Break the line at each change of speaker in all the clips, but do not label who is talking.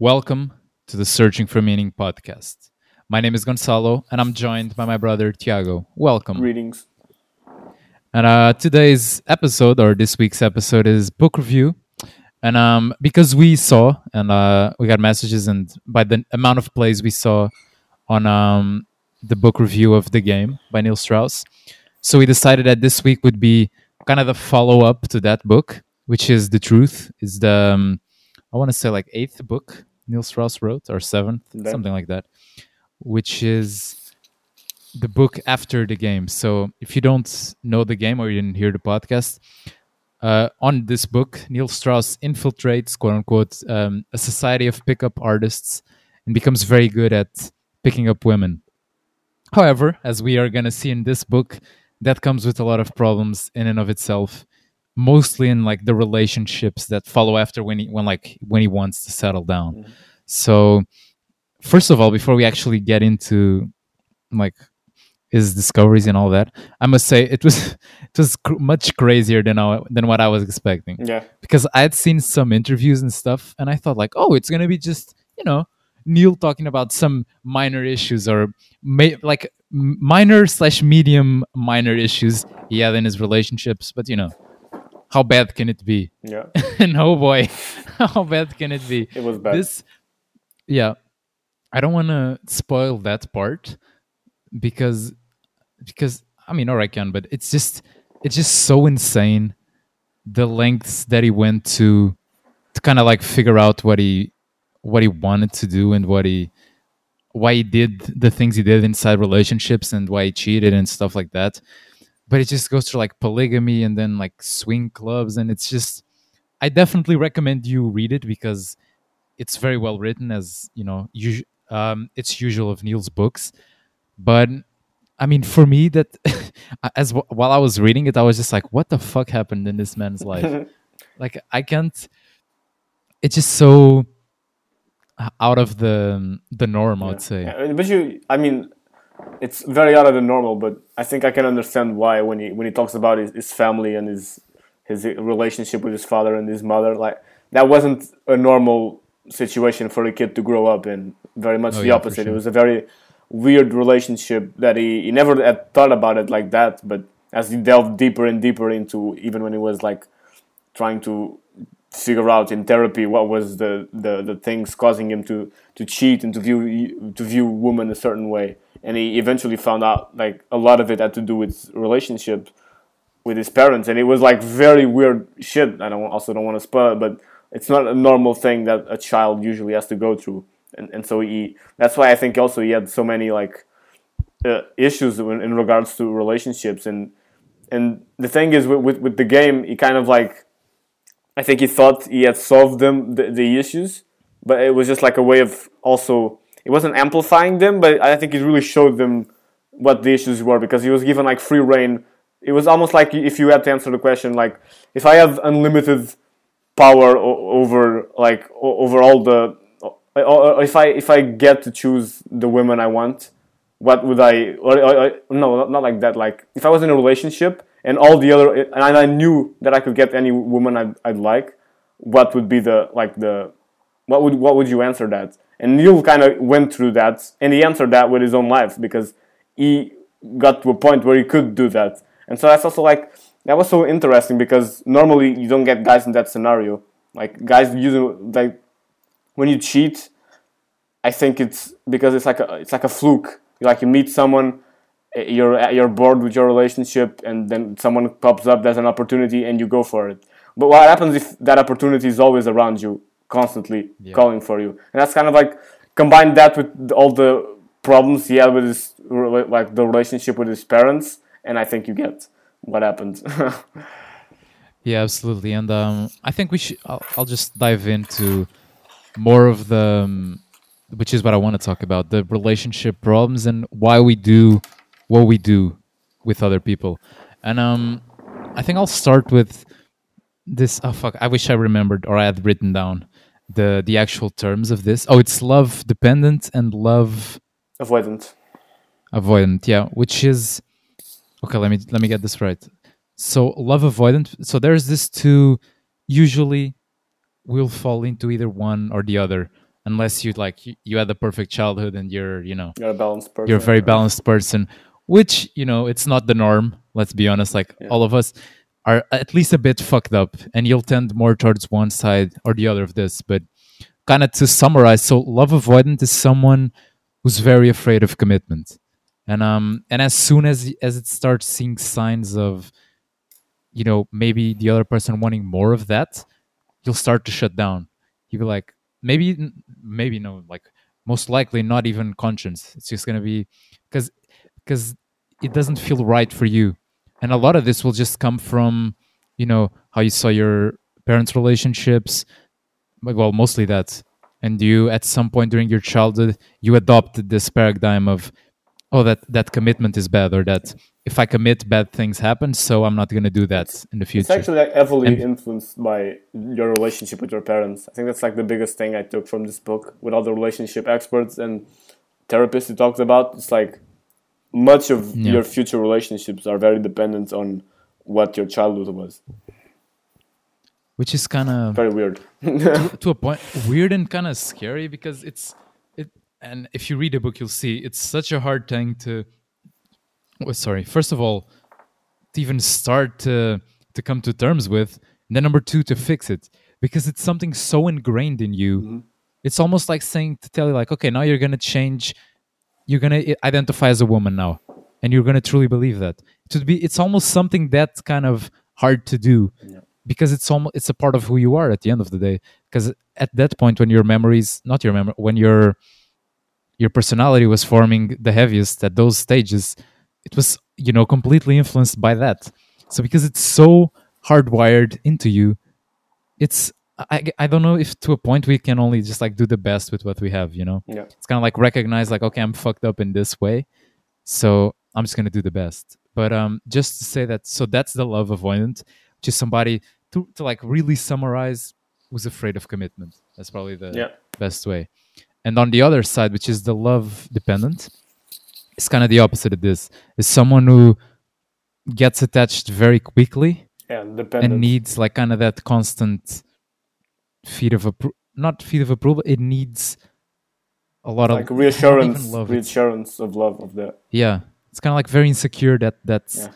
Welcome to the Searching for Meaning podcast. My name is Gonzalo, and I'm joined by my brother Tiago. Welcome.
Greetings.
And uh, today's episode, or this week's episode, is book review. And um, because we saw, and uh, we got messages, and by the amount of plays we saw on um, the book review of the game by Neil Strauss, so we decided that this week would be kind of the follow up to that book, which is the truth. Is the um, I want to say like eighth book Neil Strauss wrote, or seventh, something like that, which is the book after the game. So if you don't know the game or you didn't hear the podcast, uh, on this book, Neil Strauss infiltrates, quote unquote, um, a society of pickup artists and becomes very good at picking up women. However, as we are going to see in this book, that comes with a lot of problems in and of itself, mostly in like the relationships that follow after when he when like when he wants to settle down.
Mhm.
So, first of all, before we actually get into like his discoveries and all that, I must say it was it was cr- much crazier than I, than what I was expecting
Yeah.
because I had seen some interviews and stuff, and I thought like, oh, it's gonna be just you know Neil talking about some minor issues or ma- like minor slash medium minor issues he had in his relationships, but you know. How bad can it be?
Yeah.
and oh boy, how bad can it be?
It was bad.
This, yeah, I don't want to spoil that part because because I mean, or I can, but it's just it's just so insane the lengths that he went to to kind of like figure out what he what he wanted to do and what he why he did the things he did inside relationships and why he cheated and stuff like that but it just goes through like polygamy and then like swing clubs and it's just i definitely recommend you read it because it's very well written as you know us- um, it's usual of neil's books. But i mean for me that as w- while i was reading it i was just like what the fuck happened in this man's life? Like i can't it's just so out of the the norm i would say.
Yeah, But you, I mean, it's very out of the normal. But I think I can understand why when he when he talks about his, his family and his his relationship with his father and his mother, like that wasn't a normal situation for a kid to grow up in. Very much
Oh,
the
yeah,
opposite.
sure.
It was a very weird relationship that he, he never had thought about it like that. But as he delved deeper and deeper into, even when he was like trying to figure out in therapy what was the, the, the things causing him to, to cheat and to view to view women a certain way. And he eventually found out like a lot of it had to do with relationships with his parents, and it was like very weird shit. I don't also don't want to spoil, it, but it's not a normal thing that a child usually has to go through. And and so he that's why I think also he had so many like uh, issues in, in regards to relationships and and the thing is with, with with the game he kind of like I think he thought he had solved them the, the issues, but it was just like a way of also it wasn't amplifying them, but I think it really showed them what the issues were because he was given like free reign. It was almost like if you had to answer the question like if I have unlimited power over like over all the if I if I get to choose the women I want, what would I or, or, or- no not like that like if I was in a relationship and all the other and I knew that I could get any woman I'd, I'd like, what would be the like the what would what would you answer that? And Neil kind of went through that, and he answered that with his own life because he got to a point where he could do that. And so that's also like that was so interesting because normally you don't get guys in that scenario. Like guys usually like when you cheat, I think it's because it's like a it's like a fluke. Like you meet someone, you're you're bored with your relationship, and then someone pops up. There's an opportunity, and you go for it. But what happens if that opportunity is always around you, constantly
Yeah.
calling for you? And that's kind of like combine that with all the problems he had with his like the relationship with his parents, and I think you get what happened.
Yeah, absolutely. And um, I think we should. I'll, I'll just dive into more of the, um, which is what I want to talk about the relationship problems and why we do what we do with other people. And um, I think I'll start with this. Oh fuck! I wish I remembered or I had written down the the actual terms of this. Oh, it's love dependent and love
Avoidant.
avoidant. Yeah, which is okay. Let me let me get this right. So love avoidant. So there's this two. Usually, we'll fall into either one or the other, unless you like you, you had the perfect childhood and you're you know
You're a balanced person.
you're a very balanced person which you know it's not the norm let's be honest like
Yeah.
all of us are at least a bit fucked up and you'll tend more towards one side or the other of this but kind of to summarize so love avoidant is someone who's very afraid of commitment. And um and as soon as as it starts seeing signs of you know maybe the other person wanting more of that you'll start to shut down. You'll be like maybe maybe no like most likely not even conscience it's just going to be because because it doesn't feel right for you and a lot of this will just come from you know how you saw your parents relationships well mostly that and you at some point during your childhood you adopted this paradigm of oh that that commitment is bad or that if i commit bad things happen so i'm not going to do that in the future.
It's actually like heavily
And-
influenced by your relationship with your parents. I think that's like the biggest thing I took from this book with all the relationship experts and therapists you talked about. It's like much of
Yeah.
your future relationships are very dependent on what your childhood was.
which is kind of
Very weird.
to a point weird and kind of scary because it's it and if you read the book you'll see it's such a hard thing to oh, sorry first of all to even start to to come to terms with and then number two to fix it because it's something so ingrained in you mm-hmm. it's almost like saying to tell you like okay now you're gonna change you're gonna identify as a woman now and you're gonna truly believe that. It would be it's almost something that's kind of hard to do because it's almost it's a part of who you are at the end of the day. Because at that point when your memories not your memory when your your personality was forming the heaviest at those stages it was you know completely influenced by that. So because it's so hardwired into you it's I, I don't know if to a point we can only just like do the best with what we have you know?
Yeah.
it's kind of like recognize like okay i'm fucked up in this way so i'm just gonna do the best. But um just to say that so that's the love avoidant which is somebody to, to like really summarize who's afraid of commitment. That's probably the
Yeah.
best way. And on the other side which is the love dependent it's kind of the opposite of this. Is someone who gets attached very quickly
Yeah,
and needs like kind of that constant feed of approval not feed of approval it needs a lot
like
of
reassurance,
love,
reassurance of love of that.
yeah it's kind of like very insecure that that's
Yeah.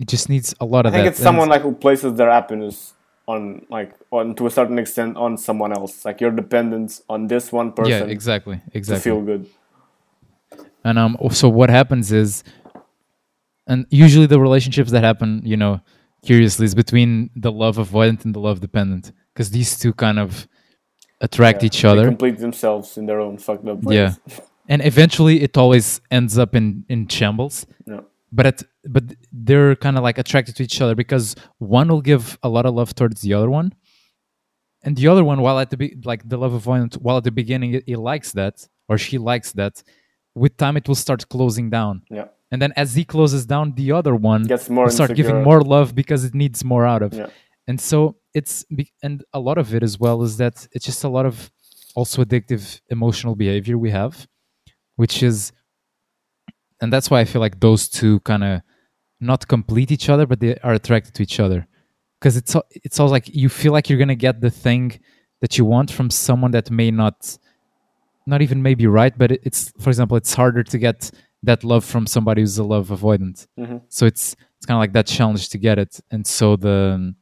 it just needs a lot
I
of
think
that
it's
And-
someone like who places their happiness on like on to a certain extent on someone else. Like your dependence on this one person
yeah exactly
to
exactly
feel good.
and um so what happens is and usually the relationships that happen you know curiously is between the love avoidant and the love dependent because these two kind of attract
Yeah,
each
they
other
complete themselves in their own fucked up ways.
yeah and eventually it always ends up in in shambles
Yeah.
but at, but they're kind of like attracted to each other because one will give a lot of love towards the other one and the other one while at the be- like the love avoidant while at the beginning it likes that or she likes that with time it will start closing down
Yeah.
And then as he closes down the other one
Gets more
start giving more love because it needs more out of.
Yeah.
and so it's and a lot of it as well is that it's just a lot of also addictive emotional behavior we have which is and that's why i feel like those two kind of not complete each other but they are attracted to each other. Because it's it's all like you feel like you're gonna get the thing that you want from someone that may not not even maybe right but it's for example it's harder to get that love from somebody who's a love avoidant
Mhm.
so it's it's kind of like that challenge to get it. And so the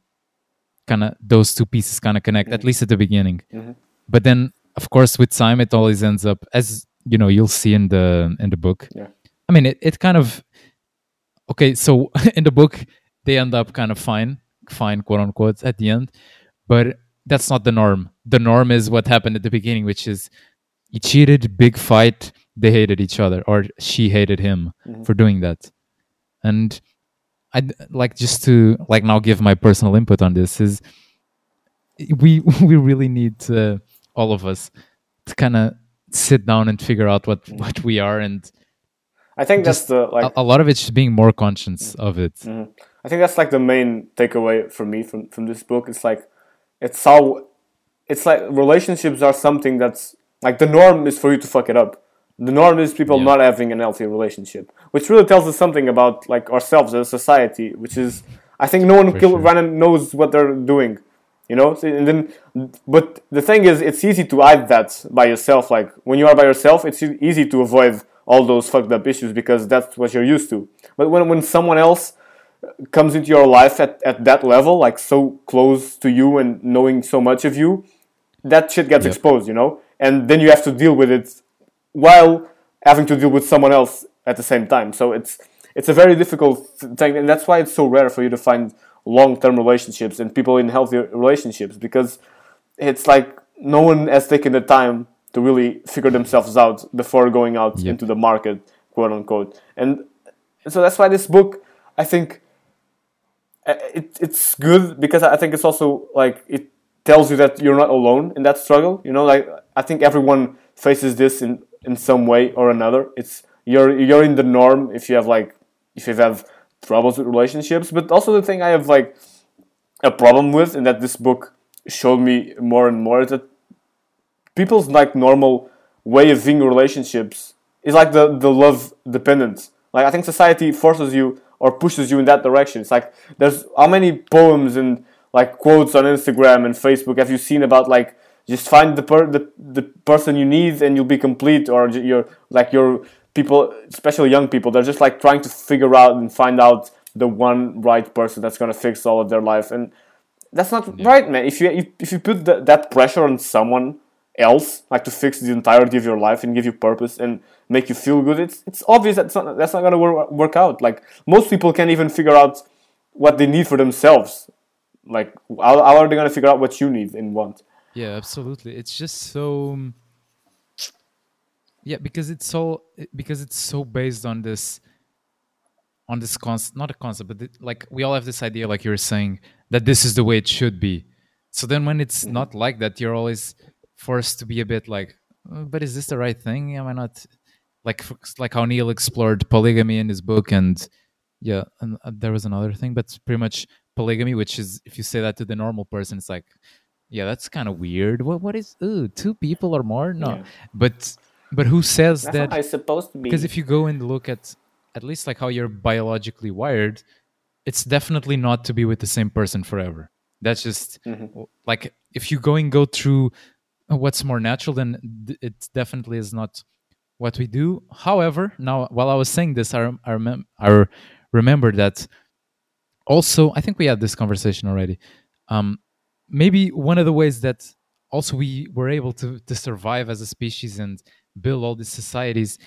kind of those two pieces kind of connect at least at the beginning.
Mhm.
but then of course with time it always ends up as you know you'll see in the in the book.
Yeah.
i mean it, it kind of okay so in the book they end up kind of fine fine quote unquote at the end. But that's not the norm. The norm is what happened at the beginning which is he cheated big fight they hated each other or she hated him
Mhm.
for doing that and i'd like just to like now give my personal input on this is we we really need to, all of us to kind of sit down and figure out what what we are and
I think
Just
that's the like
a, a lot of it's just being more conscious of it
Mhm. I think that's like the main takeaway for me from from this book. It's like it's how it's like relationships are something that's like the norm is for you to fuck it up. The norm is people
Yeah.
not having an healthy relationship, which really tells us something about like ourselves as a society. Which is, I think no one kill,
sure.
knows what they're doing you know. So, and then, but the thing is, it's easy to hide that by yourself. Like when you are by yourself, it's easy to avoid all those fucked up issues because that's what you're used to. But when when someone else comes into your life at, at that level, like so close to you and knowing so much of you, that shit gets
Yep.
exposed, you know? And then you have to deal with it while having to deal with someone else at the same time. So it's it's a very difficult thing, and that's why it's so rare for you to find long-term relationships and people in healthy relationships because it's like no one has taken the time to really figure themselves out before going out
Yep.
into the market, quote unquote. And so that's why this book, I think, uh, it, it's good because I think it's also like it tells you that you're not alone in that struggle. You know, like I think everyone faces this in in some way or another. It's you're you're in the norm if you have like if you have troubles with relationships, but also the thing I have like a problem with, and that this book showed me more and more is that people's like normal way of viewing relationships is like the the love dependence. Like I think society forces you or pushes you in that direction. It's like there's how many poems and like quotes on Instagram and Facebook have you seen about like just find the per- the, the person you need and you'll be complete or you're like your people especially young people they're just like trying to figure out and find out the one right person that's going to fix all of their life and that's not right man. If you if, if you put th- that pressure on someone else like to fix the entirety of your life and give you purpose and make you feel good it's it's obvious that's not that's not going to work, out. Like most people can't even figure out what they need for themselves. Like how, how are they going to figure out what you need and want
Yeah, absolutely. It's just so um, yeah, because it's so because it's so based on this on this concept, not a concept, but it, like we all have this idea, like you were saying, that this is the way it should be. So then, when it's not like that, you're always forced to be a bit like, "Uh, but is this the right thing? Am I not like like how Neil explored polygamy in his book, and yeah, and uh, there was another thing, but pretty much polygamy, which is if you say that to the normal person, it's like, yeah, that's kind of weird. What what is ooh, two people or more? No,
Yeah.
but but who says
that's
that?
how supposed to be
because if you go and look at at least like how you're biologically wired it's definitely not to be with the same person forever that's just
Mm-hmm.
like if you go and go through what's more natural then it definitely is not what we do however now while i was saying this i, I, remem- I remember that also i think we had this conversation already um, maybe one of the ways that also we were able to, to survive as a species and build all these societies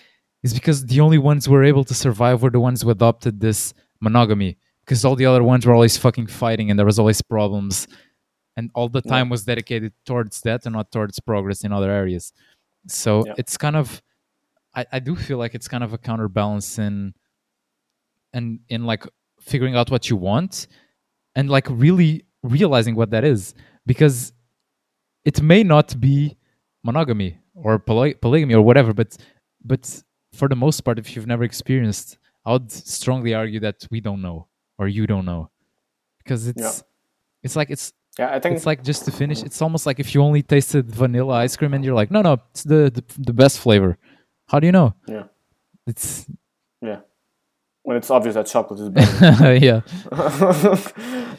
is because the only ones who were able to survive were the ones who adopted this monogamy because all the other ones were always fucking fighting and there was always problems. And all the time was dedicated towards that and not towards progress in other areas. So
Yeah.
it's kind of I, I do feel like it's kind of a counterbalance in and in like figuring out what you want and like really realizing what that is because it may not be monogamy or poly- polygamy or whatever but but for the most part if you've never experienced i would strongly argue that we don't know or you don't know because it's
Yeah.
it's like it's
yeah i think
it's like just to finish mm-hmm. it's almost like if you only tasted vanilla ice cream and you're like no no it's the the, the best flavor. How do you know?
Yeah.
It's
yeah when it's obvious that chocolate is better
yeah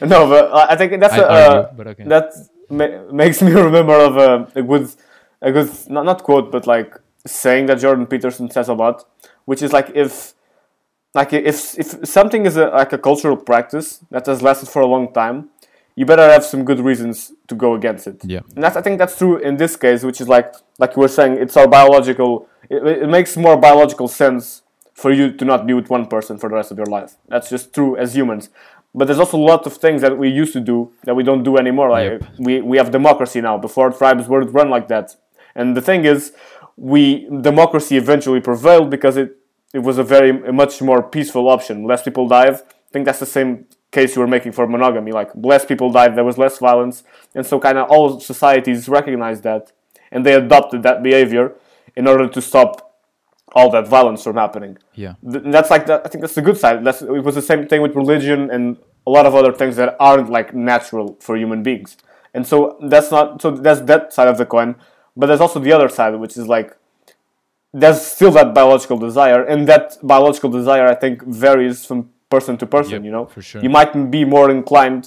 no, but I think that's
I
a,
argue,
uh,
but okay.
that ma- makes me remember of a, a good, a good not not quote, but like saying that Jordan Peterson says a lot, which is like if, like if if something is a, like a cultural practice that has lasted for a long time, you better have some good reasons to go against it.
Yeah.
and that's I think that's true in this case, which is like like you were saying, it's our biological. It, it makes more biological sense for you to not be with one person for the rest of your life. That's just true as humans. But there's also a lot of things that we used to do that we don't do anymore. Like
Yep.
we, we have democracy now. Before tribes weren't run like that. And the thing is, we democracy eventually prevailed because it, it was a very a much more peaceful option. Less people died. I think that's the same case you were making for monogamy. Like less people died, there was less violence, and so kind of all societies recognized that, and they adopted that behavior in order to stop all that violence from happening.
yeah
Th- that's like that. I think that's the good side. That's it was the same thing with religion and a lot of other things that aren't like natural for human beings. And so that's not so that's that side of the coin. But there's also the other side, which is like there's still that biological desire, and that biological desire I think varies from person to person.
Yep,
you know,
for sure.
you might be more inclined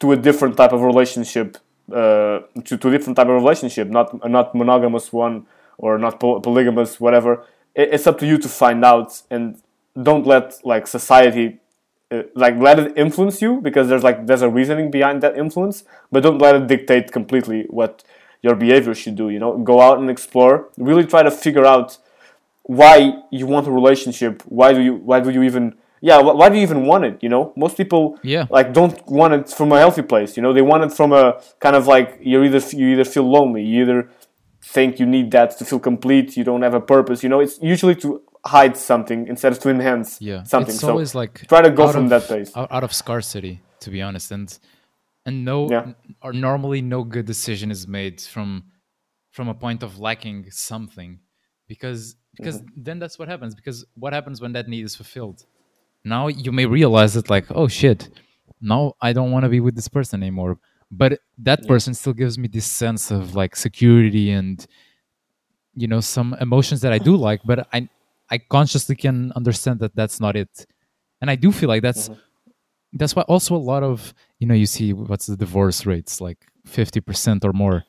to a different type of relationship uh, to, to a different type of relationship, not not monogamous one or not poly- polygamous, whatever. It, it's up to you to find out, and don't let like society uh, like let it influence you because there's like there's a reasoning behind that influence, but don't let it dictate completely what your behavior should do. You know, go out and explore. Really try to figure out why you want a relationship. Why do you why do you even yeah why do you even want it you know most people
Yeah.
like don't want it from a healthy place you know they want it from a kind of like you either you either feel lonely you either think you need that to feel complete you don't have a purpose you know it's usually to hide something instead of to enhance
yeah
something
it's
so
always like
try to go from
of-
that place
out, of scarcity to be honest and and no
Yeah.
or normally no good decision is made from from a point of lacking something because because
Mm-hmm.
then that's what happens because what happens when that need is fulfilled now you may realize that like oh shit now i don't want to be with this person anymore but that person still gives me this sense of like security and you know some emotions that i do like but i i consciously can understand that that's not it. And i do feel like that's mm-hmm. that's why also a lot of you know you see what's the divorce rates like 50% or more.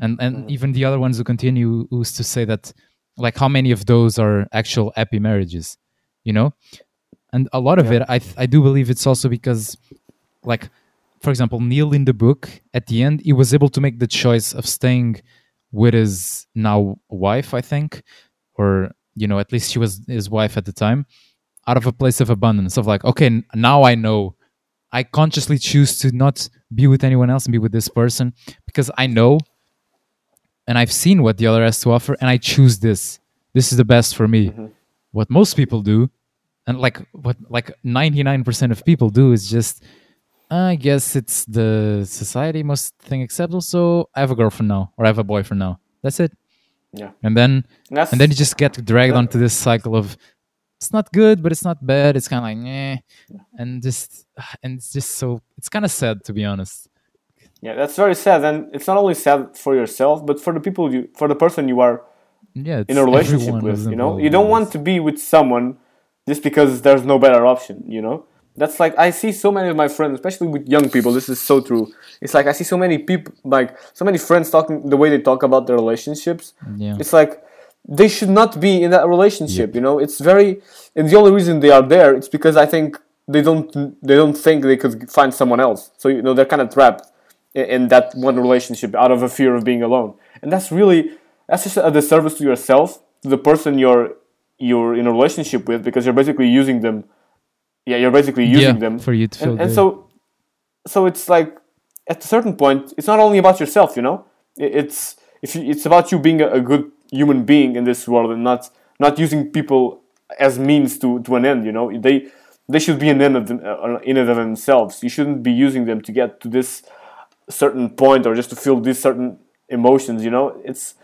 And and mm-hmm. even the other ones who continue who's to say that like how many of those are actual happy marriages you know? And a lot of it i th- i do believe it's also because like for example neil in the book at the end he was able to make the choice of staying with his now wife i think or you know at least she was his wife at the time out of a place of abundance of like okay now i know. I consciously choose to not be with anyone else and be with this person because i know and i've seen what the other has to offer and i choose this. This is the best for me. Mm-hmm. What most people do and like what like 99% of people do is just i guess it's the society most thing acceptable so i have a girlfriend now or i have a boyfriend now. That's it.
Yeah.
And then
And
and then you just get dragged onto this cycle of it's not good but it's not bad. It's kind of like eh. and just and it's just so it's kind of sad to be honest.
Yeah that's very sad and it's not only sad for yourself but for the people you for the person you are
yeah
in a relationship with you know? You don't want to be with someone just because there's no better option you know that's like i see so many of my friends especially with young people this is so true. It's like i see so many people like so many friends talking the way they talk about their relationships.
Yeah.
It's like they should not be in that relationship you know? It's very and the only reason they are there it's because i think they don't they don't think they could find someone else. So you know they're kind of trapped in, in that one relationship out of a fear of being alone. And that's really that's just a disservice to yourself to the person you're you're in a relationship with because you're basically using them yeah you're basically using
yeah,
them.
for you to feel
and, and so so it's like at a certain point it's not only about yourself you know? It's if you, it's about you being a, a good human being in this world and not not using people as means to, to an end you know? They they should be an end of them, uh, in and of themselves. You shouldn't be using them to get to this certain point or just to feel these certain emotions you know? It's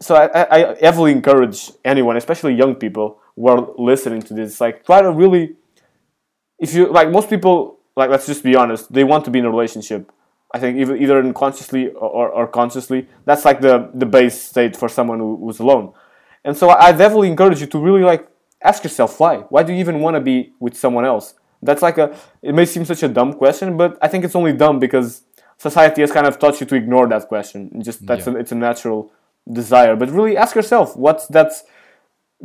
so I, I, I heavily encourage anyone especially young people who are listening to this like try to really if you like most people like let's just be honest they want to be in a relationship. I think either, either unconsciously or, or consciously that's like the the base state for someone who, who's alone. And so i definitely encourage you to really like ask yourself why? Why do you even want to be with someone else? That's like a it may seem such a dumb question but i think it's only dumb because society has kind of taught you to ignore that question. Just that's
Yeah.
a, it's a natural desire. But really ask yourself what's that's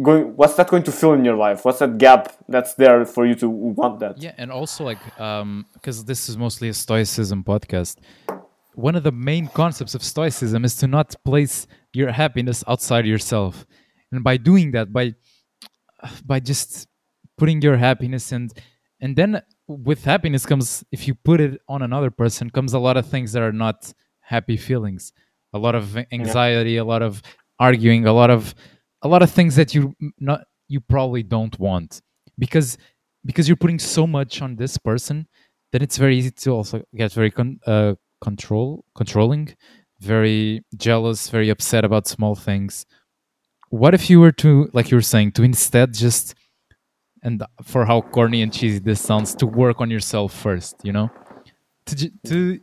going what's that going to fill in your life what's that gap that's there for you to want that
Yeah, and also like um because this is mostly a stoicism podcast. One of the main concepts of stoicism is to not place your happiness outside yourself. And by doing that, by by just putting your happiness and and then with happiness comes if you put it on another person comes a lot of things that are not happy feelings. A lot of anxiety, a lot of arguing, a lot of a lot of things that you not you probably don't want because because you're putting so much on this person then it's very easy to also get very con- uh, control controlling very jealous very upset about small things. What if you were to like you were saying to instead just and for how corny and cheesy this sounds to work on yourself first you know? To to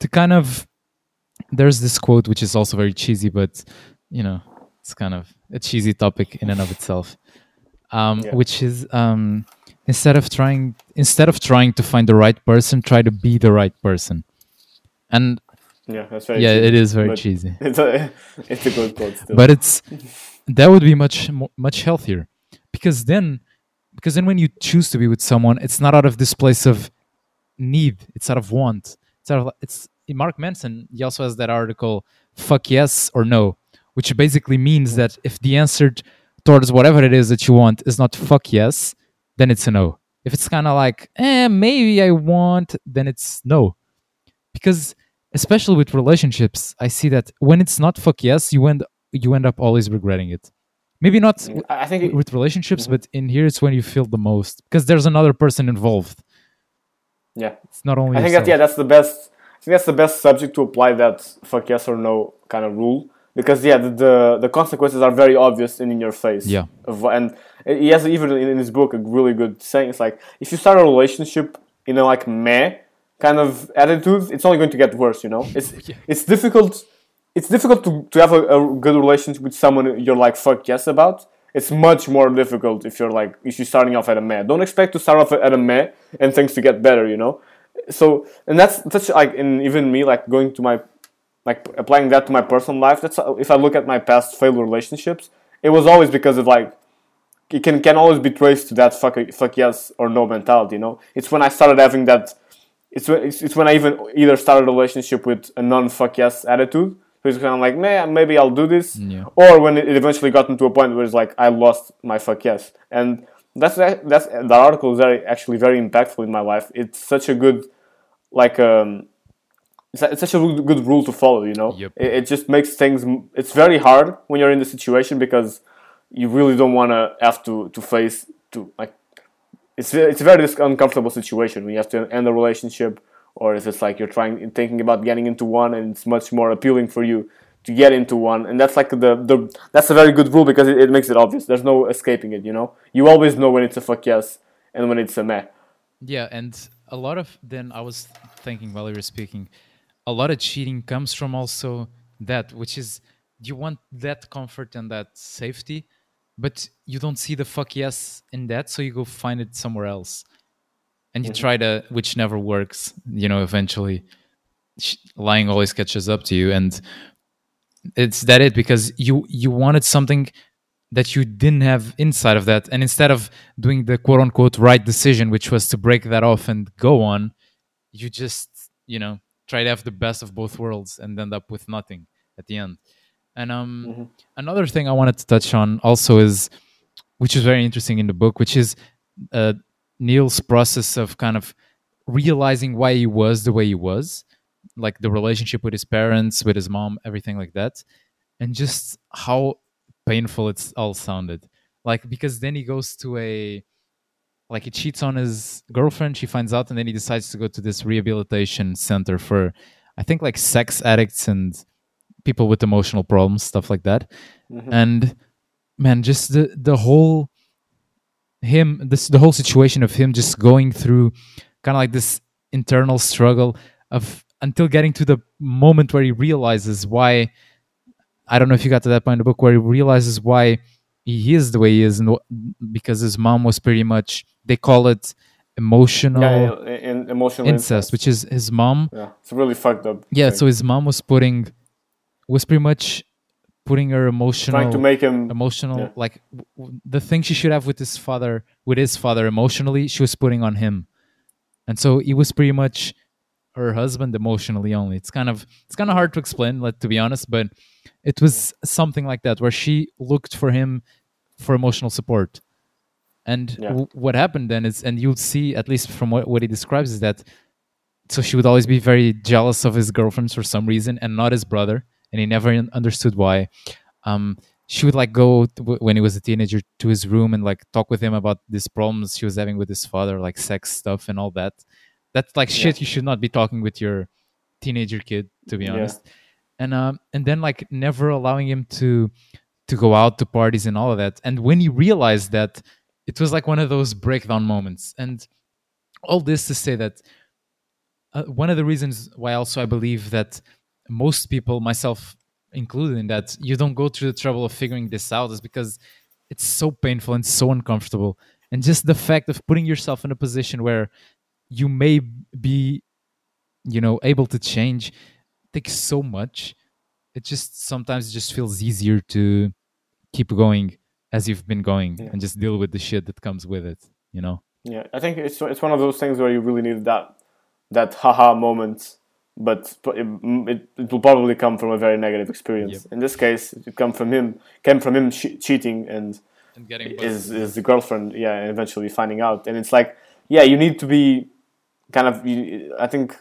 to kind of there's this quote which is also very cheesy but you know it's kind of a cheesy topic in and of itself um,
Yeah.
which is um, instead of trying instead of trying to find the right person try to be the right person and
Yeah, that's very.
yeah,
cheesy,
it is very cheesy.
It's a, it's a good quote still.
but it's that would be much much healthier because then because then when you choose to be with someone it's not out of this place of need it's out of want it's out of it's mark manson he also has that article fuck yes or no which basically means that if the answer towards whatever it is that you want is not fuck yes then it's a no if it's kind of like eh maybe i want then it's no because especially with relationships i see that when it's not fuck yes you end you end up always regretting it maybe not
I think it,
with relationships
Mhm.
but in here it's when you feel the most because there's another person involved
yeah,
it's not only
I think
yourself.
that yeah, that's the best. I think that's the best subject to apply that fuck yes or no kind of rule because yeah, the the, the consequences are very obvious and in your face.
Yeah.
And he has even in, his book a really good saying. It's like if you start a relationship in a like meh kind of attitude, it's only going to get worse. You know, it's
Yeah.
it's difficult. It's difficult to, to have a, a good relationship with someone you're like fuck yes about. It's much more difficult if you're like if you're starting off at a meh. Don't expect to start off at a meh and things to get better. You know, so and that's such like in even me like going to my like applying that to my personal life. That's if I look at my past failed relationships, it was always because of like it can can always be traced to that fuck fuck yes or no mentality. You know, it's when I started having that. It's when it's, it's when I even either started a relationship with a non fuck yes attitude. So it's kind of like, man, maybe I'll do this,
Yeah.
or when it eventually got into a point where it's like I lost my fuck yes, and that's that's that article is very actually very impactful in my life. It's such a good like um it's, it's such a good rule to follow you know?
Yep.
it, it just makes things it's very hard when you're in the situation because you really don't want to have to to face to like it's it's a very uncomfortable situation when you have to end a relationship or if it's like you're trying thinking about getting into one and it's much more appealing for you to get into one. And that's like the, the that's a very good rule because it, it makes it obvious. There's no escaping it you know? You always know when it's a fuck yes and when it's a meh.
Yeah, and a lot of then I was thinking while you were speaking, a lot of cheating comes from also that, which is you want that comfort and that safety, but you don't see the fuck yes in that, so you go find it somewhere else, and you mm-hmm. try to, which never works. You know, eventually, lying always catches up to you, and it's that it because you you wanted something that you didn't have inside of that and instead of doing the quote unquote right decision which was to break that off and go on you just you know try to have the best of both worlds and end up with nothing at the end and um
Mhm.
another thing i wanted to touch on also is which is very interesting in the book which is uh, neil's process of kind of realizing why he was the way he was like the relationship with his parents with his mom everything like that and just how painful it's all sounded like because then he goes to a like he cheats on his girlfriend she finds out and then he decides to go to this rehabilitation center for i think like sex addicts and people with emotional problems stuff like that
Mhm.
and man just the the whole him this the whole situation of him just going through kind of like this internal struggle of until getting to the moment where he realizes why I don't know if you got to that point in the book where he realizes why he is the way he is, and because his mom was pretty much they call it emotional
yeah, emotional
incest, which is his mom.
yeah, it's really fucked up.
Yeah,
thing.
so his mom was putting was pretty much putting her emotional
trying to make him
emotional
yeah.
like w- the thing she should have with his father with his father emotionally she was putting on him and so he was pretty much her husband emotionally only it's kind of it's kind of hard to explain like to be honest but it was something like that where she looked for him for emotional support and
Yeah.
w- what happened then is and you'll see at least from what, what he describes is that so she would always be very jealous of his girlfriends for some reason and not his brother and he never understood why. Um she would like go to, when he was a teenager to his room and like talk with him about these problems she was having with his father like sex stuff and all that. That's like shit you should not be talking with your teenager kid to be
Yeah.
honest. And um and then like never allowing him to to go out to parties and all of that. And when he realized that it was like one of those breakdown moments and all this to say that uh, one of the reasons why also I believe that most people, myself included in that, you don't go through the trouble of figuring this out is because it's so painful and so uncomfortable. And just the fact of putting yourself in a position where you may be, you know, able to change takes so much. It just sometimes it just feels easier to keep going as you've been going
Yeah.
and just deal with the shit that comes with it. You know?
Yeah, I think it's it's one of those things where you really need that that haha moment, but it, it, it will probably come from a very negative experience. In this case, it come from him came from him che- cheating and
And getting
is is the girlfriend, yeah, and eventually finding out. And it's like, yeah, you need to be kind of. you- I think,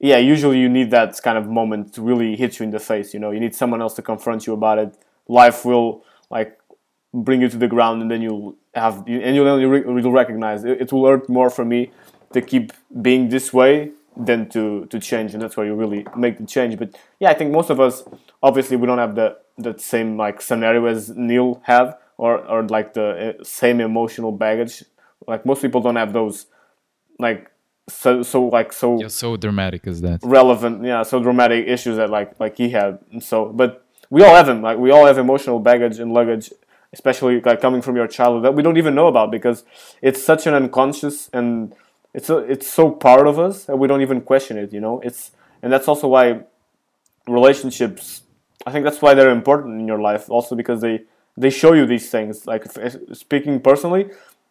yeah, usually you need that kind of moment to really hit you in the face. You know, you need someone else to confront you about it. Life will like bring you to the ground, and then you'll have and you'll you'll recognize it, it will hurt more for me to keep being this way than to to change, and that's where you really make the change. But yeah, I think most of us, obviously, we don't have the that same like scenario as Neil have, or or like the uh, same emotional baggage. Like most people don't have those, like so so like so
You're so dramatic as that.
relevant, yeah, so dramatic issues that like like he had. And so, but we all have them. Like we all have emotional baggage and luggage, especially like coming from your childhood that we don't even know about because it's such an unconscious and it's a, it's so part of us that we don't even question it. You know, it's and that's also why relationships. I think that's why they're important in your life. Also because they they show you these things. Like speaking personally,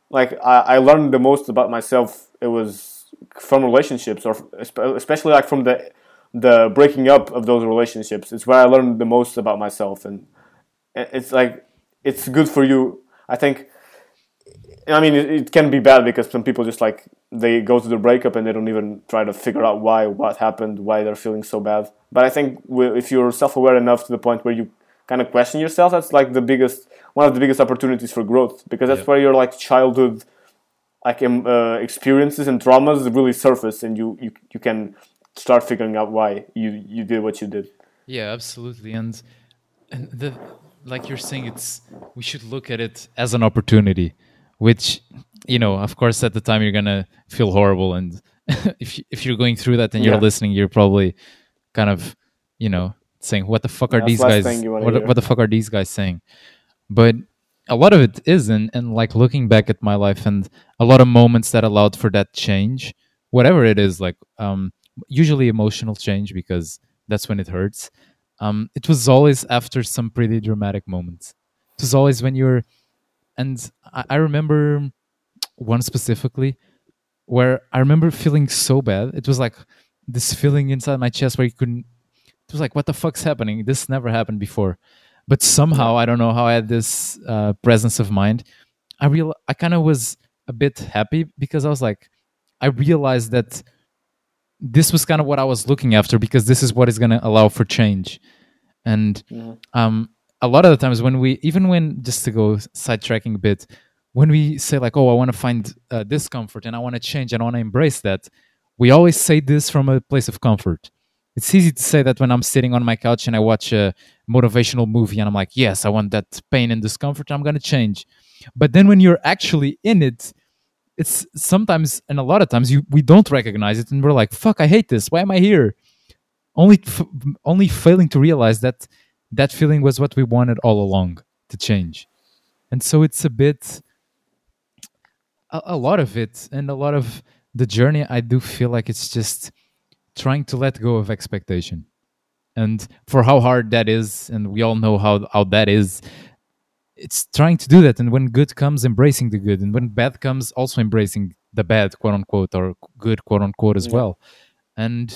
like I, I learned the most about myself. It was from relationships, or espe- especially like from the the breaking up of those relationships. It's where I learned the most about myself, and it's like it's good for you. I think. I mean, it, it can be bad because some people just like they go to the breakup and they don't even try to figure out why, what happened, why they're feeling so bad. But I think if you're self-aware enough to the point where you kind of question yourself, that's like the biggest, one of the biggest opportunities for growth because that's
Yeah.
where your like childhood, like um, uh, experiences and traumas really surface, and you, you you can start figuring out why you you did what you did.
Yeah, absolutely. And and the like you're saying, it's we should look at it as an opportunity, which you know, of course, at the time you're gonna feel horrible, and if you, if you're going through that and you're
Yeah.
listening, you're probably kind of you know saying, "What the fuck are
That's
these guys?
thing you wanna
What what the fuck are these guys saying?" But a lot of it is, and and like looking back at my life and a lot of moments that allowed for that change, whatever it is, like um, usually emotional change because that's when it hurts. Um, it was always after some pretty dramatic moments. It was always when you're, and I, I remember one specifically where I remember feeling so bad. It was like this feeling inside my chest where you couldn't. It was like, what the fuck's happening? This never happened before. But somehow I don't know how I had this uh, presence of mind. I real I kind of was a bit happy because I was like, I realized that this was kind of what I was looking after because this is what is going to allow for change. And um, a lot of the times when we, even when just to go sidetracking a bit, when we say like, "Oh, I want to find uh, discomfort and I want to change and I want to embrace that," we always say this from a place of comfort. It's easy to say that when I'm sitting on my couch and I watch a motivational movie and I'm like, "Yes, I want that pain and discomfort. I'm going to change." But then when you're actually in it, it's sometimes and a lot of times you we don't recognize it and we're like, "Fuck, I hate this. Why am I here?" Only f- only failing to realize that that feeling was what we wanted all along to change. And so it's a bit a, a lot of it and a lot of the journey I do feel like it's just trying to let go of expectation. And for how hard that is and we all know how how that is it's trying to do that and when good comes embracing the good and when bad comes also embracing the bad quote unquote or good quote unquote as
Yeah.
well. And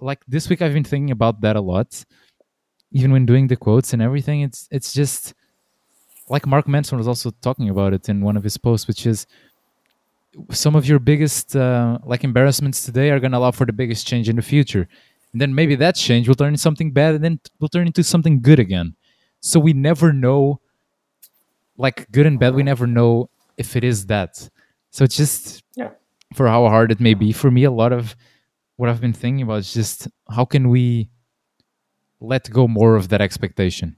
like this week i've been thinking about that a lot even when doing the quotes and everything. It's it's just like mark manson was also talking about it in one of his posts which is some of your biggest uh, like embarrassments today are going to allow for the biggest change in the future. And then maybe that change will turn into something bad and then will turn into something good again. So we never know like good and bad we never know if it is that. So it's just
Yeah.
for how hard it may be. For me a lot of what i've been thinking about is just how can we let go more of that expectation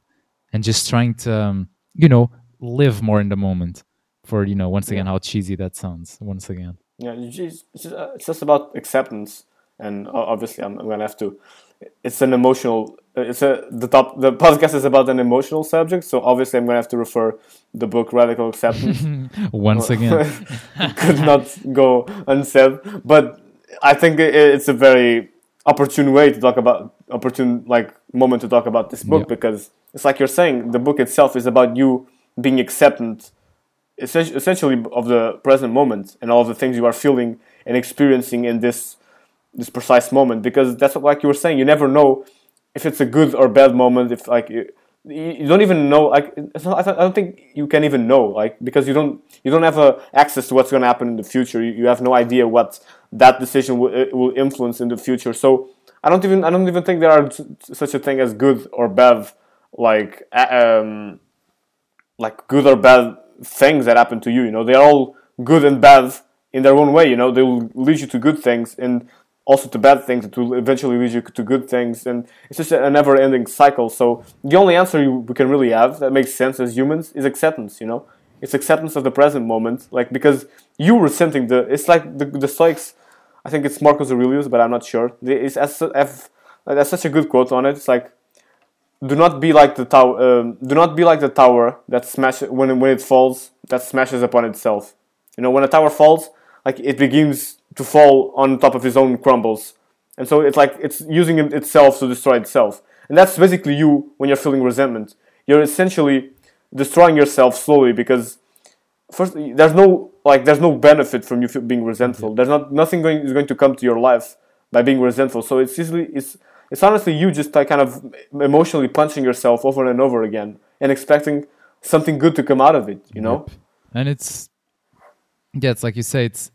and just trying to um, you know live more in the moment for you know once again how cheesy that sounds once again.
Yeah, it's, just, uh, it's just about acceptance, and obviously, I'm, I'm gonna have to. It's an emotional. It's a the top. The podcast is about an emotional subject, so obviously, I'm gonna have to refer the book Radical Acceptance.
once again
could not go unsaid, but I think it's a very opportune way to talk about opportune like moment to talk about this book
Yeah.
because it's like you're saying the book itself is about you being acceptant essen- essentially of the present moment and all the things you are feeling and experiencing in this this precise moment because that's what like you were saying you never know if it's a good or bad moment if like you, you don't even know like not, I don't- think you can even know like because you don't you don't have access to what's going to happen in the future you, you have no idea what that decision will, will influence in the future so I don't even I don't even think there are such a thing as good or bad like um, like good or bad things that happen to you. You know, they're all good and bad in their own way. You know, they will lead you to good things and also to bad things that will eventually lead you to good things. And it's just a never-ending cycle. So the only answer you, we can really have that makes sense as humans is acceptance. You know, it's acceptance of the present moment. Like because you resenting the, it's like the the Stoics. I think it's Marcus Aurelius, but I'm not sure. It's as, have, that's such a good quote on it. It's like do not be like the tower. Um, do not be like the tower that smashes when when it falls. That smashes upon itself. You know, when a tower falls, like it begins to fall on top of its own crumbles, and so it's like it's using itself to destroy itself. And that's basically you when you're feeling resentment. You're essentially destroying yourself slowly because first there's no like there's no benefit from you being resentful. Mm-hmm. There's not nothing going is going to come to your life by being resentful. So it's easily it's it's honestly you just like kind of emotionally punching yourself over and over again and expecting something good to come out of it. You know?
And it's yeah, it's like you say. It's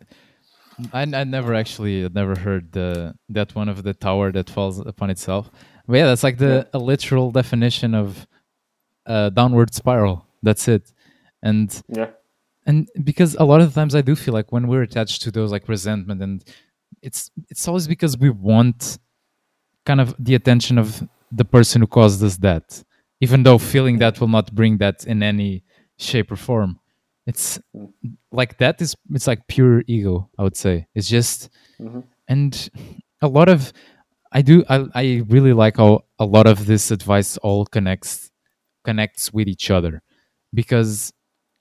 I, I never actually had never heard the that one of the tower that falls upon itself. But yeah, that's like the a literal definition of a downward spiral. That's it. And
Yeah.
and because a lot of times I do feel like when we're attached to those like resentment and it's it's always because we want kind of the attention of the person who caused us that even though feeling that will not bring that in any shape or form it's like that is it's like pure ego i would say. It's just and a lot of i do I, I really like how a lot of this advice all connects connects with each other. Because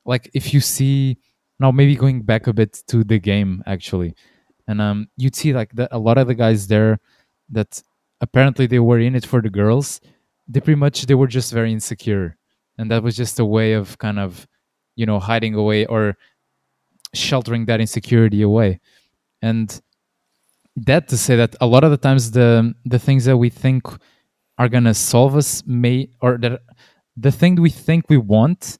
like if you see now maybe going back a bit to the game actually and um you'd see like that a lot of the guys there that apparently they were in it for the girls they pretty much they were just very insecure. And that was just a way of kind of you know hiding away or sheltering that insecurity away. And that to say that a lot of the times the the things that we think are gonna solve us may or that the thing we think we want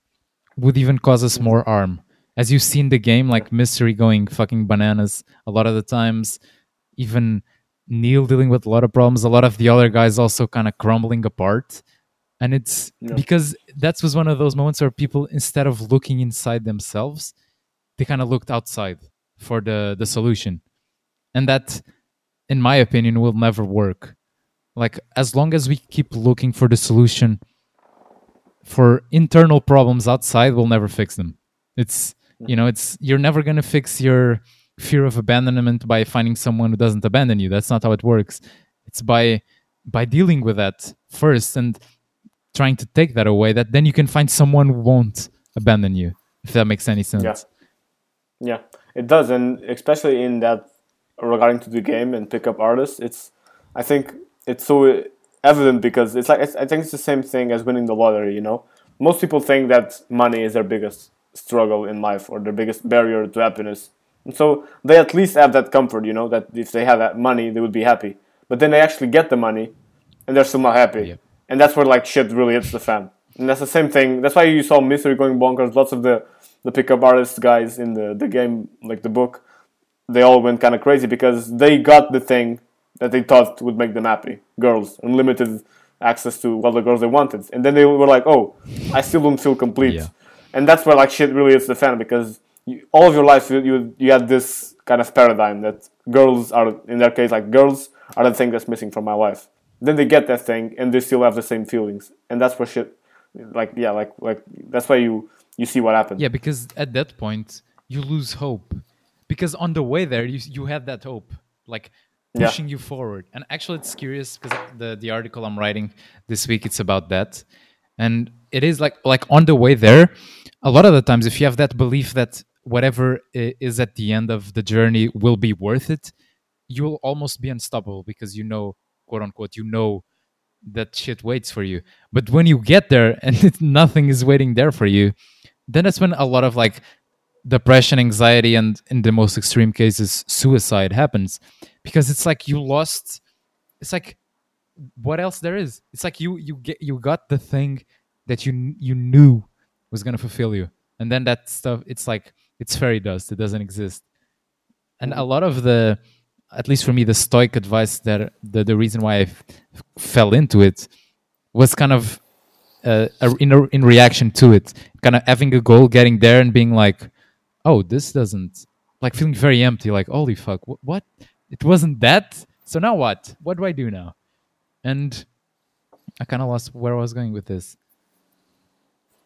would even cause us more harm. As you see in the game like mystery going fucking bananas a lot of the times even neil dealing with a lot of problems a lot of the other guys also kind of crumbling apart and it's
Yeah.
because that was one of those moments where people instead of looking inside themselves they kind of looked outside for the the solution. And that in my opinion will never work. Like as long as we keep looking for the solution for internal problems outside we'll never fix them. It's you know it's you're never going to fix your fear of abandonment by finding someone who doesn't abandon you. That's not how it works. It's by by dealing with that first. And trying to take that away that then you can find someone who won't abandon you if that makes any sense
Yeah. Yeah, it does, and especially in that regarding to the game and pickup artists, it's I think it's so evident because it's like it's, I think it's the same thing as winning the lottery. You know, most people think that money is their biggest struggle in life or their biggest barrier to happiness, and so they at least have that comfort. You know, that if they have that money, they would be happy. But then they actually get the money, and they're still not happy,
Yep.
And that's where like shit really hits the fan. And that's the same thing. That's why you saw Mystery going bonkers. Lots of the the pickup artist guys in the, the game, like the book, they all went kind of crazy because they got the thing that they thought would make them happy. Girls, unlimited access to all the girls they wanted. And then they were like, oh, I still don't feel complete.
Yeah.
And that's where like shit really hits the fan because you, all of your life you, you, you had this kind of paradigm that girls are, in their case, like girls are the thing that's missing from my life. Then they get that thing and they still have the same feelings. And that's where shit, like, yeah, like, like that's why you, you see what happens
Yeah, because at that point you lose hope. Because on the way there, you you had that hope, like
Yeah.
pushing you forward. And actually, it's curious because the the article I'm writing this week it's about that, and it is like like on the way there. A lot of the times, if you have that belief that whatever is at the end of the journey will be worth it, you'll almost be unstoppable because you know quote unquote you know that shit waits for you. But when you get there and nothing is waiting there for you then that's when a lot of like depression anxiety and in the most extreme cases suicide happens. Because it's like you lost it's like what else there is? It's like you you get you got the thing that you you knew was going to fulfill you. And then that stuff it's like it's fairy dust. It doesn't exist. And a mm. lot of the at least for me the stoic advice that the, the reason why I f- fell into it was kind of uh, in, a, in reaction to it kind of having a goal getting there and being like oh this doesn't like feeling very empty like holy fuck wh- what? It wasn't that? So now what? What do i do now? And i kind of lost where i was going with this.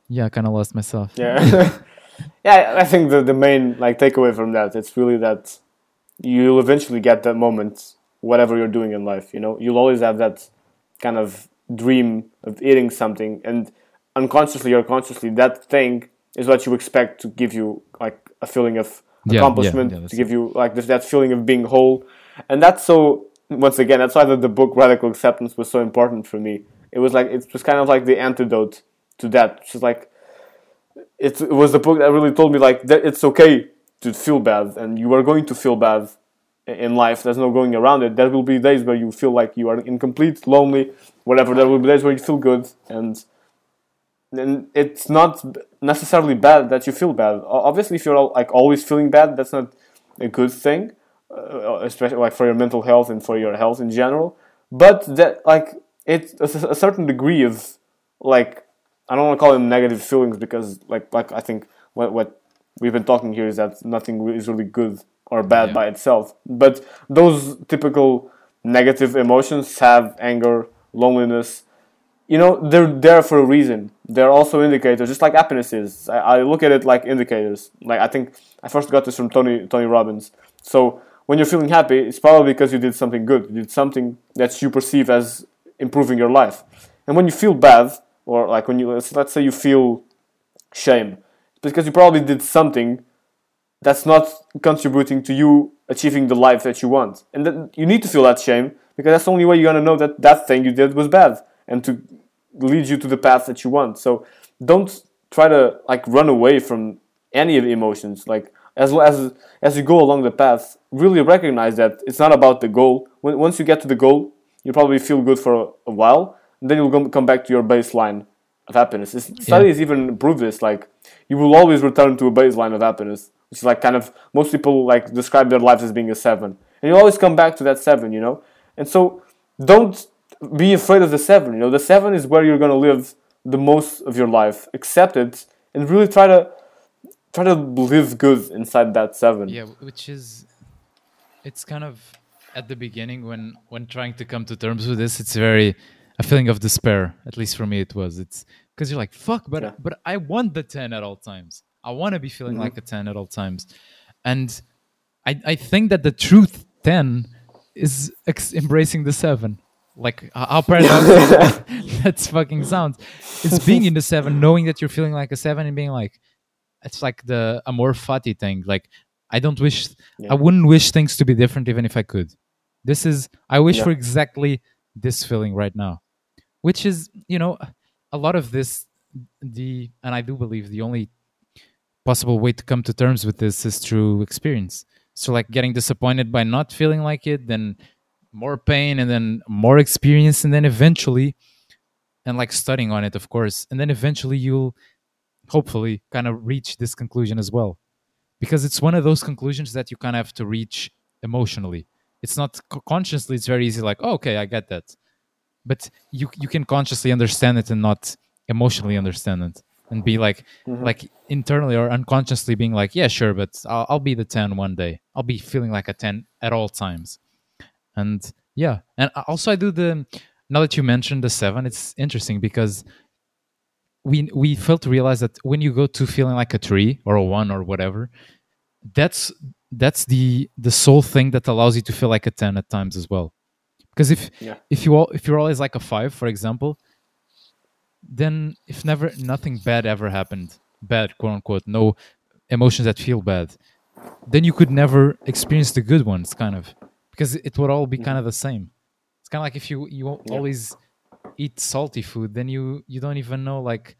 Yeah i kind of lost myself.
Yeah, yeah. I think the the main like takeaway from that it's really that you'll eventually get that moment, whatever you're doing in life. You know, you'll always have that kind of dream of eating something, and unconsciously or consciously, that thing is what you expect to give you like a feeling of
Yeah, yeah,
accomplishment,
yeah, that's
to give you like this, that feeling of being whole, and that's so. Once again, that's why the, the book Radical Acceptance was so important for me. It was like it was kind of like the antidote to that. It's just like it, it was the book that really told me like that it's okay to feel bad and you are going to feel bad in life. There's no going around it. There will be days where you feel like you are incomplete lonely whatever. There will be days where you feel good and and it's not necessarily bad that you feel bad. Obviously if you're like always feeling bad that's not a good thing uh, especially like for your mental health and for your health in general. But that like it's a certain degree of like I don't want to call them negative feelings because like like I think what what we've been talking here is that nothing is really good or bad
Yeah.
by itself. But those typical negative emotions have anger, loneliness. You know, they're there for a reason. They're also indicators, just like happiness is. I, I look at it like indicators. Like I think I first got this from Tony Tony Robbins. So when you're feeling happy, it's probably because you did something good. You did something that you perceive as improving your life. And when you feel bad, or like when you let's, let's say you feel shame, because you probably did something that's not contributing to you achieving the life that you want. And then you need to feel that shame because that's the only way you're gonna know that that thing you did was bad and to lead you to the path that you want. So don't try to like run away from any of the emotions. Like as as as you go along the path, really recognize that it's not about the goal. When, once you get to the goal, you probably feel good for a, a while, and then you'll come back to your baseline of happiness. This, studies even prove this. Like you will always return to a baseline of happiness, which is like kind of most people like describe their lives as being a seven, and you always come back to that seven. You know, and so don't be afraid of the seven. You know, the seven is where you're gonna live the most of your life. Accept it and really try to try to live good inside that seven.
yeah which is it's kind of at the beginning when when trying to come to terms with this it's very a feeling of despair at least for me it was. It's because you're like fuck but
Yeah.
but i want the 10 at all times. I want to be feeling mm-hmm. like a 10 at all times. And i i think that the truth 10 is ex- embracing the 7 like how paradoxical that's fucking sounds. It's being in the 7 knowing that you're feeling like a 7 and being like it's like the amor fati thing. Like i don't wish
Yeah.
i wouldn't wish things to be different even if i could. This is i wish
Yeah.
for exactly this feeling right now which is you know a lot of this the and i do believe the only possible way to come to terms with this is through experience. So like getting disappointed by not feeling like it then more pain and then more experience and then eventually and like studying on it of course and then eventually you'll hopefully kind of reach this conclusion as well. Because it's one of those conclusions that you kind of have to reach emotionally. It's not consciously it's very easy like oh, okay i get that but you you can consciously understand it and not emotionally understand it and be like mm-hmm. like internally or unconsciously being like yeah sure but I'll, I'll be the 10 one day. I'll be feeling like a 10 at all times. And yeah and also i do the now that you mentioned the 7 it's interesting because we we fail to realize that when you go to feeling like a 3 or a one or whatever that's that's the the sole thing that allows you to feel like a 10 at times as well because if
Yeah.
if you all if you're always like a 5 for example then if never nothing bad ever happened bad quote unquote no emotions that feel bad then you could never experience the good ones kind of because it would all be mm-hmm. kind of the same. It's kind of like if you you
Yeah.
always eat salty food, then you you don't even know like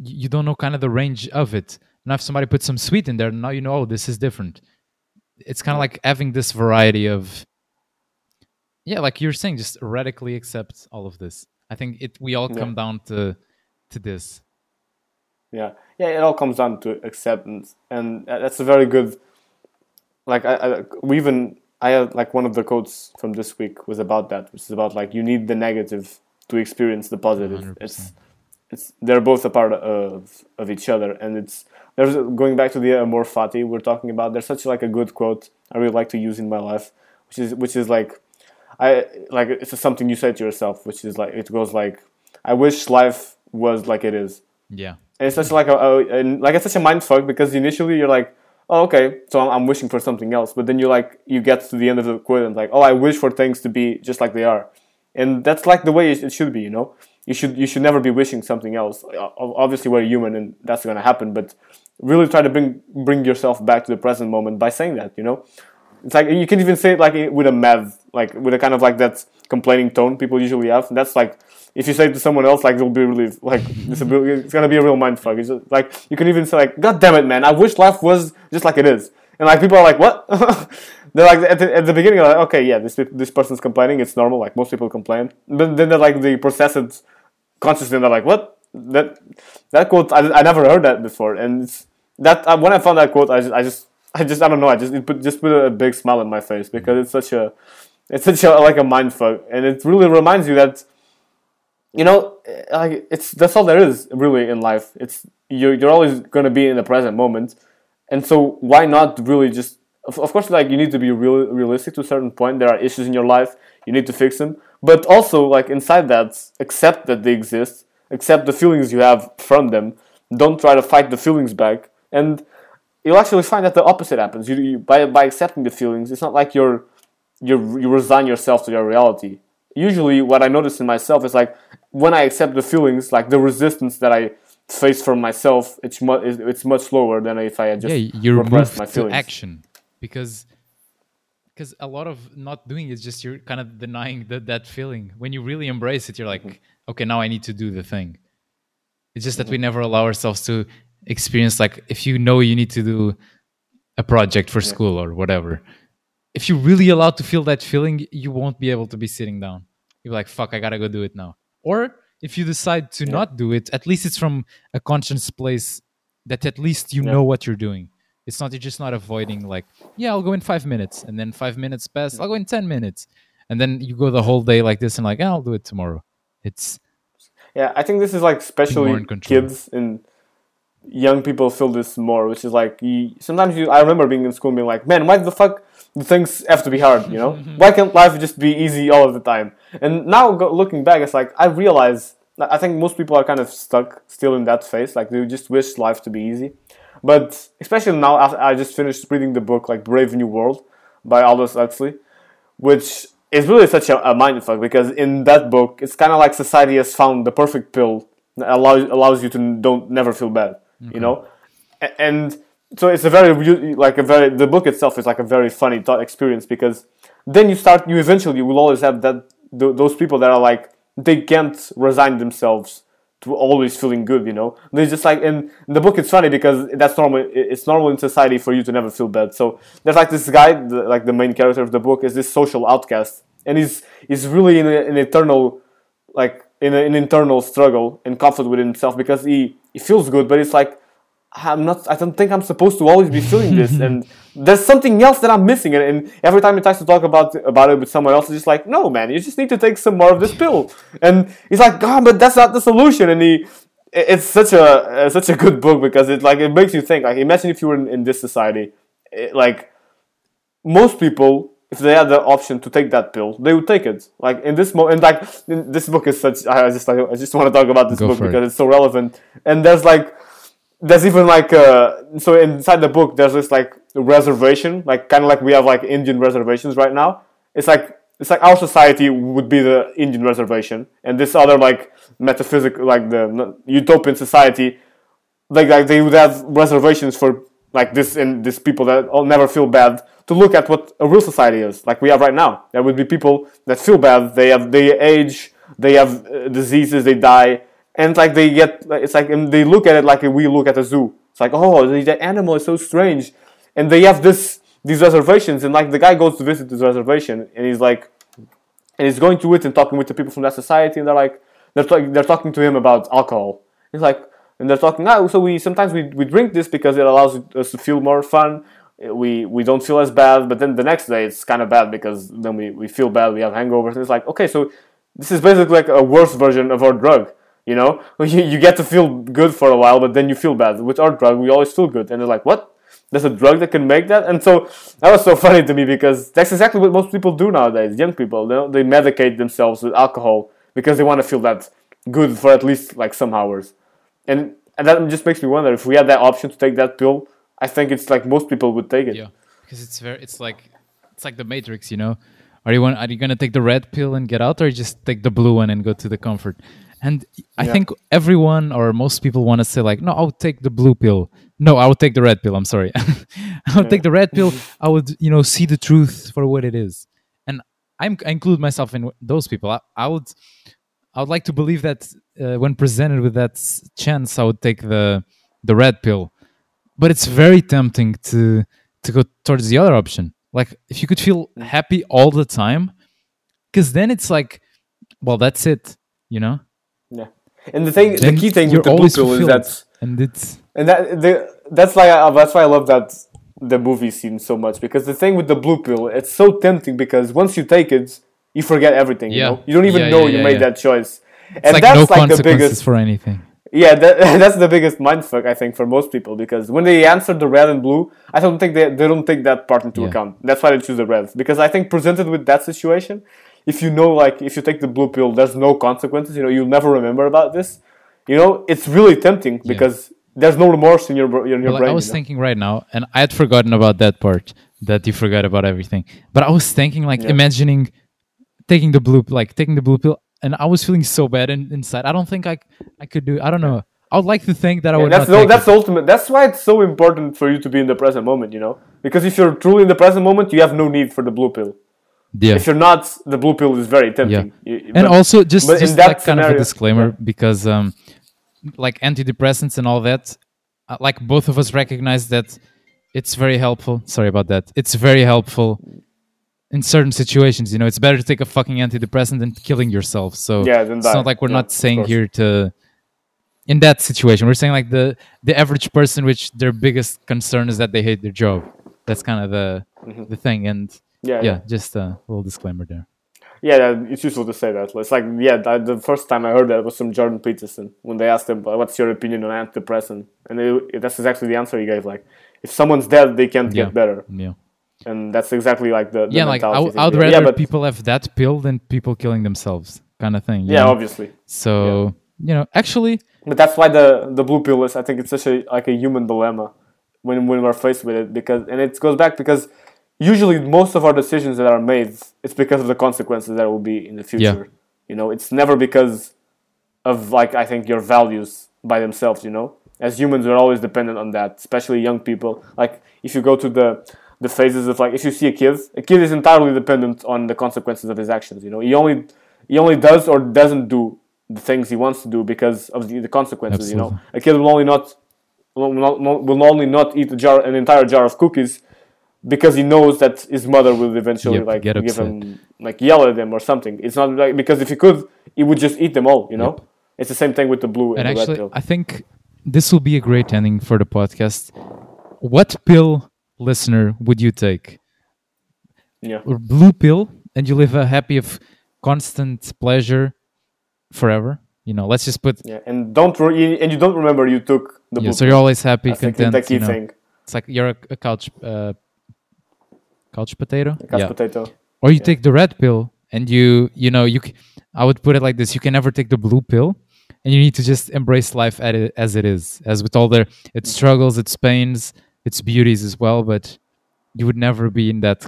you you don't know kind of the range of it. Now if somebody puts some sweet in there, now you know oh this is different. It's kind of like having this variety of yeah, like you're saying, just radically accept all of this. I think it we all
Yeah.
come down to to this.
Yeah, yeah. It all comes down to acceptance, and that's a very good. Like I, I we even I had like one of the quotes from this week was about that, which is about like you need the negative to experience the positive.
100%.
It's it's they're both a part of of each other, and it's there's going back to the amor fati we're talking about. There's such like a good quote I really like to use in my life, which is which is like I like it's just something you say to yourself, which is like it goes like I wish life was like it is.
Yeah.
And it's such like a, a, and like it's such a mind fuck because initially you're like, oh okay, so I'm, I'm wishing for something else, but then you like you get to the end of the quote and like, oh I wish for things to be just like they are, and that's like the way it should be, you know. You should you should never be wishing something else. Obviously we're human and that's gonna happen, but really try to bring bring yourself back to the present moment by saying that, you know. It's like you can even say it like with a mad, like with a kind of like that complaining tone people usually have. And that's like if you say to someone else, like they'll be really like it's, a, it's gonna be a real mindfuck. It's just, like you can even say like, God damn it, man! I wish life was just like it is. And like people are like, what? they're like at the, at the beginning, like, okay, yeah, this this person's complaining. It's normal. Like most people complain. But then they're like they process it consciously, and they're like, what? That that quote I, I never heard that before. And it's, that uh, when I found that quote, I just I just I just I don't know. I just it put just put a big smile on my face because it's such a it's such a like a mind fuck, and it really reminds you that you know like it's that's all there is really in life. It's you're you're always gonna be in the present moment, and so why not really just of, of course like you need to be real realistic to a certain point. There are issues in your life you need to fix them, but also like inside that accept that they exist, accept the feelings you have from them. Don't try to fight the feelings back, and you'll actually find that the opposite happens. You, you by by accepting the feelings, it's not like you're you you resign yourself to your reality. Usually, what I notice in myself is like when I accept the feelings, like the resistance that I face from myself, it's much it's much slower than if I had just
yeah, you're
repressed
moved
my
to action because because a lot of not doing is just you're kind of denying that that feeling. When you really embrace it, you're like,
Mm-hmm.
okay, now I need to do the thing. It's just that we never allow ourselves to experience like if you know you need to do a project for school or whatever. If you're really allowed to feel that feeling, you won't be able to be sitting down. You're like, fuck, I gotta go do it now. Or if you decide to not do it, at least it's from a conscious place that at least you
Yeah.
know what you're doing. It's not you're just not avoiding like, yeah, I'll go in five minutes, and then five minutes pass, I'll go in ten minutes, and then you go the whole day like this and like, "Ah, I'll do it tomorrow. It's
Yeah, I think this is like especially
in
kids and young people feel this more, which is like you, sometimes you. I remember being in school and being like, "Man, why the fuck do things have to be hard? You know, why can't life just be easy all of the time?" And now go, looking back, it's like I realize. I think most people are kind of stuck still in that phase. Like they just wish life to be easy. But especially now, after I just finished reading the book like Brave New World by Aldous Huxley, which is really such a, a mindfuck because in that book, it's kind of like society has found the perfect pill that allows allows you to don't never feel bad, you know, and so it's a very like a very the book itself is like a very funny thought experience because then you start you eventually you will always have that th- those people that are like they can't resign themselves to always feeling good, you know. They just like in the book. It's funny because that's normal. It's normal in society for you to never feel bad. So there's like this guy, the, like the main character of the book, is this social outcast, and he's he's really in a, an eternal, like in a, an internal struggle and conflict with himself because he he feels good, but it's like I'm not. I don't think I'm supposed to always be feeling this, and there's something else that I'm missing. And, and every time he tries to talk about about it with someone else, it's just like, no, man, you just need to take some more of this pill. And he's like, God, but that's not the solution. And he, it's such a uh, such a good book because it like it makes you think. Like, imagine if you were in, in this society, it, like most people. If they had the option to take that pill, they would take it. Like in this moment, like this book is such. I just I just want to talk about this
Go
book
for it.
because it's so relevant. And there's like there's even like uh, so inside the book there's this like reservation like kind of like we have like indian reservations right now it's like it's like our society would be the indian reservation and this other like metaphysical like the utopian society like like they would have reservations for like this and these people that all never feel bad to look at what a real society is, like we have right now. There would be people that feel bad. They have they age, they have uh, diseases, they die, and like they get it's like they look at it like we look at a zoo. It's like oh, the animal is so strange, and they have this these reservations, and like the guy goes to visit this reservation, and he's like, and he's going to it and talking with the people from that society, and they're like, they're, talk- they're talking to him about alcohol. He's like, and they're talking, ah, so we sometimes we, we drink this because it allows us to feel more fun. We we don't feel as bad, but then the next day it's kind of bad because then we, we feel bad, we have hangovers. And it's like, okay, so this is basically like a worse version of our drug. You know, you, you get to feel good for a while, but then you feel bad. With our drug, we always feel good, and they're like, what? There's a drug that can make that, and so that was so funny to me because that's exactly what most people do nowadays. Young people, they, they medicate themselves with alcohol because they want to feel that good for at least like some hours, and and that just makes me wonder if we had that option to take that pill. I think it's like most people would take it.
Yeah, because it's very, it's like, it's like the Matrix, you know. Are you want, are you gonna take the red pill and get out, or just take the blue one and go to the comfort? And I
Yeah.
think everyone or most people want to say like, no, I'll take the blue pill. No, I would take the red pill. I'm sorry. I would take the red pill. I would, you know, see the truth for what it is. And I'm, I include myself in those people. I, I would, I would like to believe that uh, when presented with that chance, I would take the the red pill. But it's very tempting to to go towards the other option. Like if you could feel mm. happy all the time, because then it's like, well, that's it. You know.
Yeah. And the thing,
Then
the key thing with the blue
always
pill is
fulfilled.
that
and it's
and that the, that's why I, that's why I love that the movie scene so much because the thing with the blue pill it's so tempting because once you take it you forget everything you
Yeah.
know you don't even
Yeah,
know
yeah,
you made that choice
it's
and
like
that's
no
like the biggest
for anything.
Yeah that, that's the biggest mindfuck I think for most people because when they answer the red and blue I don't think they, they don't take that part into
Yeah.
account that's why they choose the red because I think presented with that situation if you know like if you take the blue pill there's no consequences you know you'll never remember about this you know it's really tempting because there's no remorse in your in your
like,
brain
I was
you know?
thinking right now, and I had forgotten about that part that you forgot about everything. But I was thinking, like,
Yeah.
imagining taking the blue, like taking the blue pill, and I was feeling so bad in, inside. I don't think I I could do. I don't know. I would like to think that I
Yeah,
would.
that's
not
the, that's
it.
the ultimate. That's why it's so important for you to be in the present moment. You know, because if you're truly in the present moment, you have no need for the blue pill.
yeah.
If you're not, the blue pill is very tempting. You-
and also just,
in
just
that
like kind of a
scenario-
disclaimer because um like antidepressants and all that uh, like both of us recognize that it's very helpful sorry about that it's very helpful in certain situations you know it's better to take a fucking antidepressant than killing yourself so
Yeah, than
it's not like we're
Yeah,
not saying here to in that situation we're saying like the the average person which their biggest concern is that they hate their job that's kind of the the thing and
Mm-hmm. yeah,
yeah,
yeah,
just a little disclaimer there
yeah, It's useful to say that. It's like, yeah, that, the first time I heard that was from Jordan Peterson when they asked him, "Uh, "What's your opinion on antidepressant?" And it, that's exactly the answer he gave. Like, if someone's dead, they can't
Yeah.
get better,
yeah
and that's exactly like the, the
yeah, like I, would- would
Yeah,
rather
but-
people have that pill than people killing themselves, kind of thing.
Yeah,
know?
obviously.
So you know, actually,
But that's why the the blue pill is. I think it's such a like a human dilemma when when we're faced with it because and it goes back because usually most of our decisions that are made it's because of the consequences that will be in the future. yeah. You know, it's never because of like I think your values by themselves. You know, as humans we're always dependent on that, especially young people. Like if you go to the the phases of like if you see a kid, a kid is entirely dependent on the consequences of his actions. You know, he only he only does or doesn't do the things he wants to do because of the, the consequences. You know, a kid will only not will, not, will only not eat a jar an entire jar of cookies because he knows that his mother will eventually
Yep,
like give
upset.
him like yell at him or something. It's not like because if he could, he would just eat them all. You know, it's the same thing with the blue and,
and
the
actually,
red pill.
I think this will be a great ending for the podcast. What pill, listener, would you take?
yeah,
A blue pill, and you live a happy of constant pleasure forever. You know, let's just put.
yeah, and don't re- and you don't remember you took the
Yeah,
blue.
so you're always happy,
think
content.
the key
you know.
thing,
It's like you're a, a couch, uh, couch potato.
couch
yeah.
potato.
or you take the red pill and you you know you c- i would put it like this you can never take the blue pill and you need to just embrace life it, as it is as with all their its struggles its pains its beauties as well but you would never be in that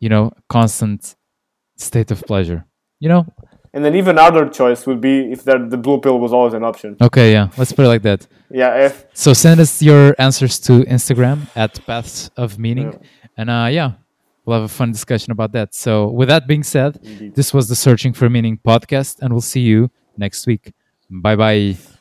you know constant state of pleasure you know
And an even other choice would be if there, the blue pill was always an option.
Okay, yeah. Let's put it like that.
Yeah, if
So send us your answers to Instagram at Paths of Meaning. And uh, yeah, we'll have a fun discussion about that. So with that being said,
Indeed.
this was the Searching for Meaning podcast, and we'll see you next week. Bye bye.